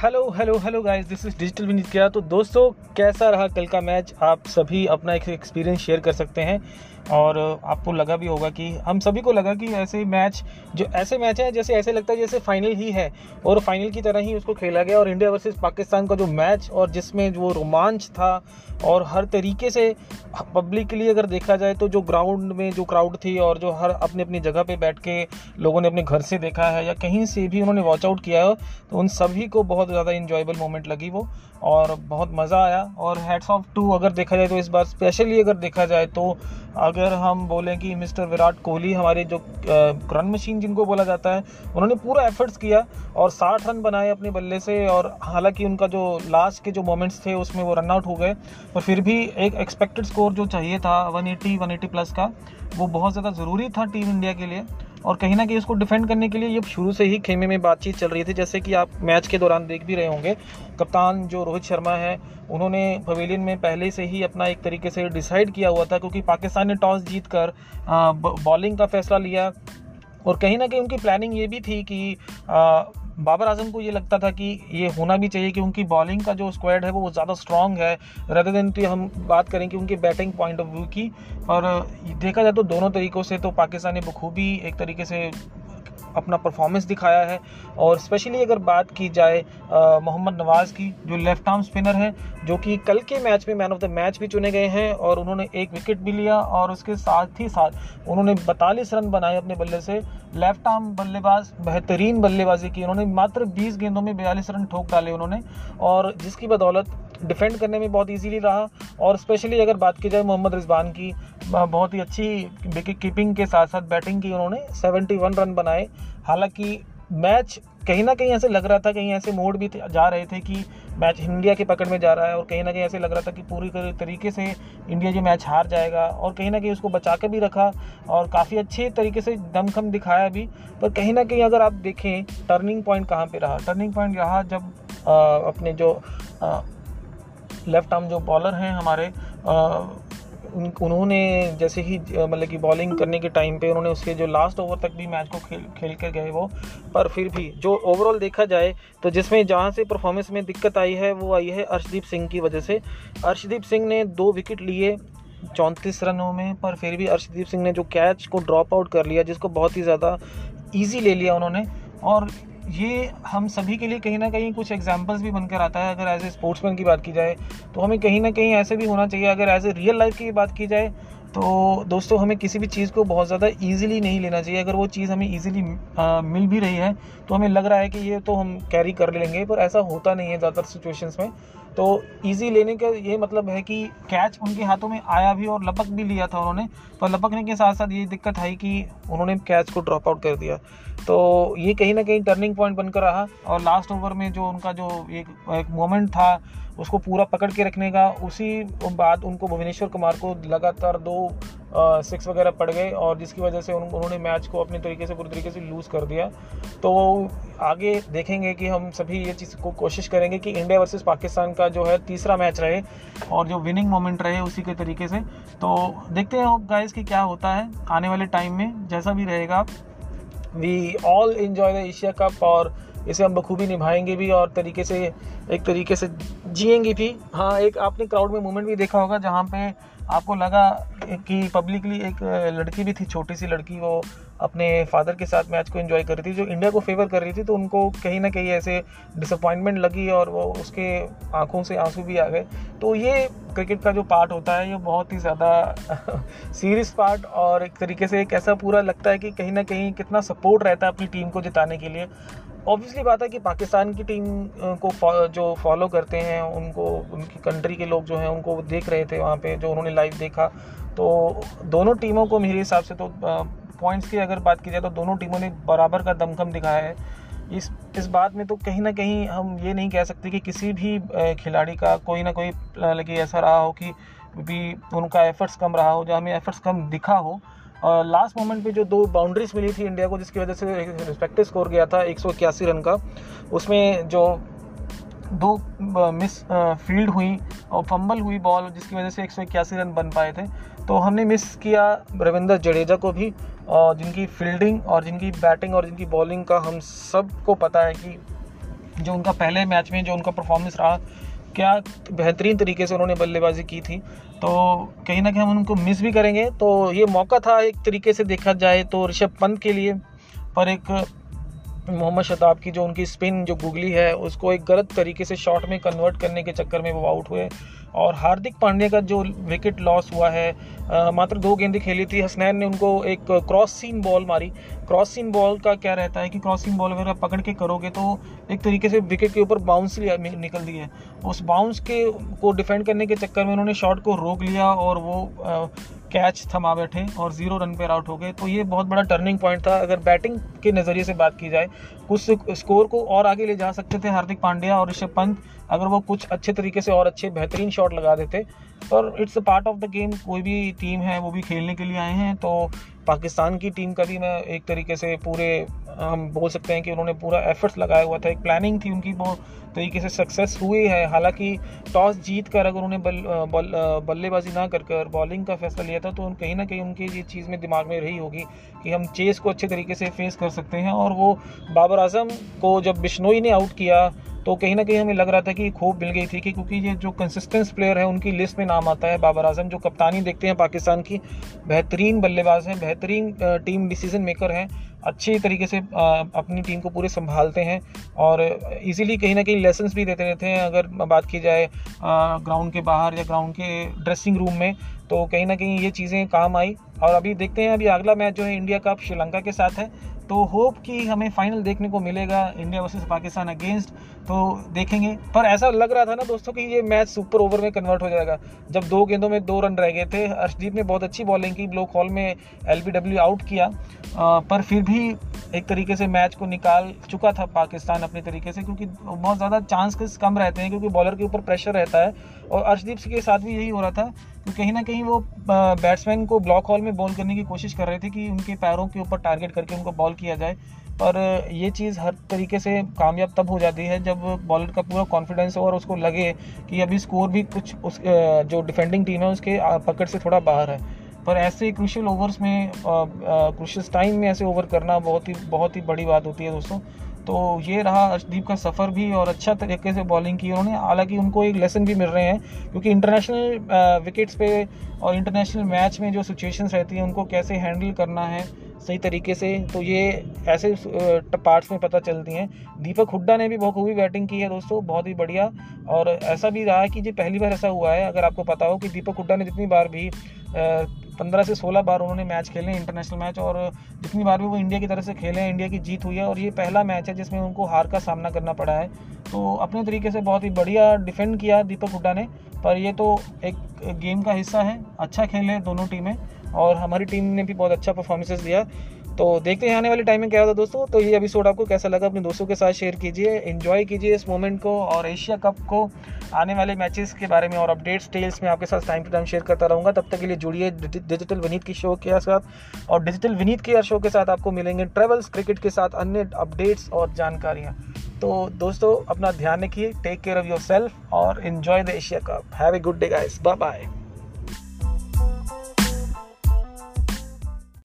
Hello hello hello guys this is digital Vineet क्या तो दोस्तों, कैसा रहा कल का मैच आप सभी अपना एक एक्सपीरियंस शेयर कर सकते हैं। और आपको लगा भी होगा कि हम सभी को लगा कि ऐसे मैच जो ऐसे मैच है, जैसे ऐसे लगता है जैसे फाइनल ही है। और फाइनल की तरह ही उसको खेला गया और इंडिया वर्सेस पाकिस्तान का जो मैच और जिसमें वो रोमांच था और हर तरीके से पब्लिक के लिए अगर देखा जाए तो जो ग्राउंड में जो क्राउड थी और जो हर अपने अपनी जगह पे बैठ के लोगों ने अपने घर से देखा है या कहीं से भी उन्होंने वॉच आउट किया है तो उन सभी को बहुत ज़्यादा इंजॉयबल मोमेंट लगी वो और बहुत मज़ा आया। और हेड्स ऑफ़ टू अगर देखा जाए तो इस बार स्पेशली अगर देखा जाए तो अगर हम बोलें कि मिस्टर विराट कोहली हमारे जो रन मशीन जिनको बोला जाता है, उन्होंने पूरा एफर्ट्स किया और 60 रन बनाए अपने बल्ले से और हालाँकि उनका जो लास्ट के जो मोमेंट्स थे उसमें वो रन आउट हो गए, पर फिर भी एक एक्सपेक्टेड स्कोर जो चाहिए था 180 180 प्लस का, वो बहुत ज़्यादा ज़रूरी था टीम इंडिया के लिए। और कहीं ना कहीं उसको डिफेंड करने के लिए ये शुरू से ही खेमे में बातचीत चल रही थी, जैसे कि आप मैच के दौरान देख भी रहे होंगे। कप्तान जो रोहित शर्मा है, उन्होंने पवेलियन में पहले से ही अपना एक तरीके से डिसाइड किया हुआ था, क्योंकि पाकिस्तान ने टॉस जीत कर बॉलिंग का फैसला लिया। और कहीं ना कहीं उनकी प्लानिंग ये भी थी कि बाबर आज़म को ये लगता था कि ये होना भी चाहिए कि उनकी बॉलिंग का जो स्क्वाड है वो ज़्यादा स्ट्रॉन्ग है रदर देन तो हम बात करें कि उनकी बैटिंग पॉइंट ऑफ़ व्यू की। और देखा जाए तो दोनों तरीक़ों से तो पाकिस्तान ने बखूबी एक तरीके से अपना परफॉर्मेंस दिखाया है। और स्पेशली अगर बात की जाए मोहम्मद नवाज़ की, जो लेफ़्ट आर्म स्पिनर है, जो कि कल के मैच में मैन ऑफ़ द मैच भी चुने गए हैं और उन्होंने एक विकेट भी लिया और उसके साथ ही साथ उन्होंने बतालीस रन बनाए अपने बल्ले से। लेफ़्ट आर्म बल्लेबाज, बेहतरीन बल्लेबाजी की। उन्होंने मात्र 20 गेंदों में बयालीस रन ठोक डाले उन्होंने और जिसकी बदौलत डिफेंड करने में बहुत इजीली रहा। और स्पेशली अगर बात की जाए मोहम्मद रिजवान की बहुत ही अच्छी विकेट कीपिंग के साथ साथ बैटिंग की उन्होंने 71 रन बनाए। हालाँकि मैच कहीं ना कहीं ऐसे लग रहा था कहीं ऐसे मोड भी जा रहे थे कि मैच इंडिया के पकड़ में जा रहा है और कहीं ना कहीं ऐसे लग रहा था कि पूरी तरीके से इंडिया जो मैच हार जाएगा और कहीं ना कहीं उसको बचा के भी रखा और काफ़ी अच्छे तरीके से दमखम दिखाया भी। पर कहीं ना कहीं अगर आप देखें टर्निंग पॉइंट कहाँ पर रहा? टर्निंग पॉइंट रहा जब आ, अपने जो लेफ़्ट आर्म जो बॉलर हैं हमारे आ, उन्होंने जैसे ही मतलब कि बॉलिंग करने के टाइम पे उन्होंने उसके जो लास्ट ओवर तक भी मैच को खेल खेल कर गए वो। पर फिर भी जो ओवरऑल देखा जाए तो जिसमें जहाँ से परफॉर्मेंस में दिक्कत आई है, वो आई है अर्शदीप सिंह की वजह से। अर्शदीप सिंह ने दो विकेट लिए चौंतीस रनों में, पर फिर भी अर्शदीप सिंह ने जो कैच को ड्रॉप आउट कर लिया, जिसको बहुत ही ज़्यादा ईजी ले लिया उन्होंने। और ये हम सभी के लिए कहीं ना कहीं कुछ एग्जाम्पल्स भी बनकर आता है। अगर एज ए स्पोर्ट्समैन की बात की जाए तो हमें कहीं ना कहीं ऐसे भी होना चाहिए। अगर एज ए रियल लाइफ की बात की जाए तो दोस्तों, हमें किसी भी चीज़ को बहुत ज़्यादा ईजिली नहीं लेना चाहिए। अगर वो चीज़ हमें ईजिली मिल भी रही है तो हमें लग रहा है कि ये तो हम कैरी कर लेंगे, पर ऐसा होता नहीं है ज़्यादातर सिचुएशंस में। तो इजी लेने का ये मतलब है कि कैच उनके हाथों में आया भी और लपक भी लिया था उन्होंने। पर लपकने के साथ साथ ये दिक्कत आई कि उन्होंने कैच को ड्रॉप आउट कर दिया। तो ये कहीं ना कहीं टर्निंग पॉइंट बनकर रहा और लास्ट ओवर में जो उनका जो एक एक मोमेंट था, उसको पूरा पकड़ के रखने का, उसी बाद उनको भुवनेश्वर कुमार को लगातार दो सिक्स वगैरह पड़ गए और जिसकी वजह से उन, उन्होंने मैच को अपने तरीके से पूरी तरीके से लूज़ कर दिया। तो आगे देखेंगे कि हम सभी ये चीज़ को कोशिश करेंगे कि इंडिया वर्सेस पाकिस्तान का जो है तीसरा मैच रहे और जो विनिंग मोमेंट रहे उसी के तरीके से। तो देखते हैं गाइस कि क्या होता है आने वाले टाइम में। जैसा भी रहेगा we all enjoy the Asia Cup और इसे हम बखूबी निभाएँगे भी और तरीके से, एक तरीके से जिएँगे भी। हाँ एक आपने क्राउड में मूवमेंट भी देखा होगा जहाँ पे आपको लगा कि पब्लिकली एक लड़की भी थी छोटी सी लड़की, वो अपने फादर के साथ मैच को एंजॉय कर रही थी, जो इंडिया को फेवर कर रही थी तो उनको कहीं ना कहीं ऐसे डिसअपॉइंटमेंट लगी और वो उसके आँखों से आँसू भी आ गए। तो ये क्रिकेट का जो पार्ट होता है, ये बहुत ही ज़्यादा सीरियस पार्ट और एक तरीके से एक ऐसा पूरा लगता है कि कहीं ना कहीं कितना सपोर्ट रहता है अपनी टीम को जिताने के लिए। ऑब्वियसली बात है कि पाकिस्तान की टीम को जो फॉलो करते हैं, उनको, उनकी कंट्री के लोग जो हैं, उनको देख रहे थे वहाँ पे, जो उन्होंने लाइव देखा। तो दोनों टीमों को मेरे हिसाब से तो पॉइंट्स की अगर बात की जाए तो दोनों टीमों ने बराबर का दमखम दिखाया है। इस इस बात में तो कहीं ना कहीं हम ये नहीं कह सकते कि किसी भी खिलाड़ी का कोई ना कोई लगे ऐसा रहा हो कि भी उनका एफर्ट्स कम रहा हो जो हमें एफर्ट्स कम दिखा हो। लास्ट मोमेंट पे जो दो बाउंड्रीज मिली थी इंडिया को, जिसकी वजह से रिस्पेक्टिव स्कोर गया था, एक सौ इक्यासी रन का, उसमें जो दो मिस फ़ील्ड हुई और फंबल हुई बॉल जिसकी वजह से एक सौ इक्यासी रन बन पाए थे। तो हमने मिस किया रविंद्र जडेजा को भी और जिनकी फील्डिंग और जिनकी बैटिंग और जिनकी बॉलिंग का हम सबको पता है कि जो उनका पहले मैच में जो उनका परफॉर्मेंस रहा क्या बेहतरीन तरीके से उन्होंने बल्लेबाजी की थी। तो कहीं ना कहीं हम उनको मिस भी करेंगे। तो ये मौका था एक तरीके से देखा जाए तो ऋषभ पंत के लिए। पर एक मोहम्मद शताब की जो उनकी स्पिन जो गुगली है उसको एक गलत तरीके से शॉट में कन्वर्ट करने के चक्कर में वो आउट हुए। और हार्दिक पांड्या का जो विकेट लॉस हुआ है आ, मात्र दो गेंदें खेली थी। हसनैन ने उनको एक क्रॉस सीन बॉल मारी। क्रॉस सीन बॉल का क्या रहता है कि क्रॉस सीन बॉल अगर आप पकड़ के करोगे तो एक तरीके से विकेट के ऊपर बाउंस निकल दी है। उस बाउंस के को डिफेंड करने के चक्कर में उन्होंने शॉट को रोक लिया और वो आ, कैच थमा बैठे और ज़ीरो रन पर आउट हो गए। तो ये बहुत बड़ा टर्निंग पॉइंट था। अगर बैटिंग के नज़रिए से बात की जाए, कुछ स्कोर को और आगे ले जा सकते थे हार्दिक पांड्या और ऋषभ पंत, अगर वो कुछ अच्छे तरीके से और अच्छे बेहतरीन शॉट लगा देते। और it's a part of the game कोई भी टीम है, वो भी खेलने के लिए आए हैं तो पाकिस्तान की टीम का भी मैं एक तरीके से पूरे हम बोल सकते हैं कि उन्होंने पूरा एफर्ट्स लगाया हुआ था। एक प्लानिंग थी उनकी वो तरीके से सक्सेस हुई है। हालाँकि टॉस जीत कर अगर उन्हें बल, बल, बल्लेबाजी ना कर कर बॉलिंग का फैसला लिया था तो कहीं ना कहीं उनकी ये चीज़ में दिमाग में रही होगी कि हम चेस को अच्छे तरीके से फेस कर सकते हैं। और वो बाबर आज़म को जब बिश्नोई ने आउट किया तो कहीं ना कहीं हमें लग रहा था कि खूब मिल गई थी कि क्योंकि ये जो कंसिस्टेंस प्लेयर है, उनकी लिस्ट में नाम आता है बाबर आज़म, जो कप्तानी देखते हैं पाकिस्तान की। बेहतरीन बल्लेबाज हैं, बेहतरीन टीम डिसीज़न मेकर हैं, अच्छी तरीके से अपनी टीम को पूरे संभालते हैं और इजीली कहीं ना कहीं लेसन्स भी देते रहते हैं। अगर बात की जाए ग्राउंड के बाहर या ग्राउंड के ड्रेसिंग रूम में तो कहीं ना कहीं ये चीज़ें काम आई। और अभी देखते हैं, अभी अगला मैच जो है इंडिया का श्रीलंका के साथ है। तो होप कि हमें फाइनल देखने को मिलेगा इंडिया वर्सेस पाकिस्तान अगेंस्ट तो देखेंगे। पर ऐसा लग रहा था ना दोस्तों कि ये मैच सुपर ओवर में कन्वर्ट हो जाएगा। जब दो गेंदों में दो रन रह गए थे अर्शदीप ने बहुत अच्छी बॉलिंग की ब्लॉक हॉल में एल आउट किया। आ, पर फिर भी एक तरीके से मैच को निकाल चुका था पाकिस्तान अपने तरीके से क्योंकि बहुत ज़्यादा चांस कम रहते हैं क्योंकि बॉलर के ऊपर प्रेशर रहता है। और अर्शदीप के साथ भी यही हो रहा था कि कहीं ना कहीं वो बैट्समैन को ब्लॉक हॉल में बॉल करने की कोशिश कर रहे थे कि उनके पैरों के ऊपर टारगेट करके उनको बॉल किया जाए। पर ये चीज़ हर तरीके से कामयाब तब हो जाती है जब बॉलर का पूरा कॉन्फिडेंस हो और उसको लगे कि अभी स्कोर भी कुछ उस जो डिफेंडिंग टीम है उसके पकड़ से थोड़ा बाहर है। पर ऐसे क्रुशल ओवर्स में क्रुशल टाइम में ऐसे ओवर करना बहुत ही बहुत ही बड़ी बात होती है दोस्तों। तो ये रहा अर्शदीप का सफ़र भी और अच्छा तरीके से बॉलिंग की उन्होंने। हालाँकि उनको एक लेसन भी मिल रहे हैं, क्योंकि इंटरनेशनल विकेट्स पे और इंटरनेशनल मैच में जो सिचुएशंस रहती हैं, उनको कैसे हैंडल करना है सही तरीके से तो ये ऐसे पार्ट्स में पता चलती हैं। दीपक हुड्डा ने भी बहुत खूबी बैटिंग की है दोस्तों, बहुत ही बढ़िया। और ऐसा भी रहा है कि ये पहली बार ऐसा हुआ है, अगर आपको पता हो कि दीपक हुड्डा ने जितनी बार भी पंद्रह से सोलह बार उन्होंने मैच खेले हैं इंटरनेशनल मैच और जितनी बार भी वो इंडिया की तरफ़ से खेले हैं इंडिया की जीत हुई है, और ये पहला मैच है जिसमें उनको हार का सामना करना पड़ा है। तो अपने तरीके से बहुत ही बढ़िया डिफेंड किया दीपक हुड्डा ने, पर ये तो एक गेम का हिस्सा है अच्छा खेले दोनों टीमें और हमारी टीम ने भी बहुत अच्छा परफॉर्मेंसेस दिया। तो देखते हैं आने वाले टाइम में क्या होता है दोस्तों। तो ये एपिसोड आपको कैसा लगा अपने दोस्तों के साथ शेयर कीजिए इन्जॉय कीजिए इस मोमेंट को और एशिया कप को आने वाले मैचेस के बारे में और अपडेट्स टेल्स में आपके साथ टाइम टू टाइम शेयर करता रहूँगा। तब तक के लिए जुड़िए डिजिटल विनीत की शो के साथ और डिजिटल विनीत के शो के साथ आपको मिलेंगे ट्रेवल्स क्रिकेट के साथ अन्य अपडेट्स और जानकारियाँ। तो दोस्तों, अपना ध्यान रखिए take care of yourself और enjoy the Asia Cup have a good day guys bye bye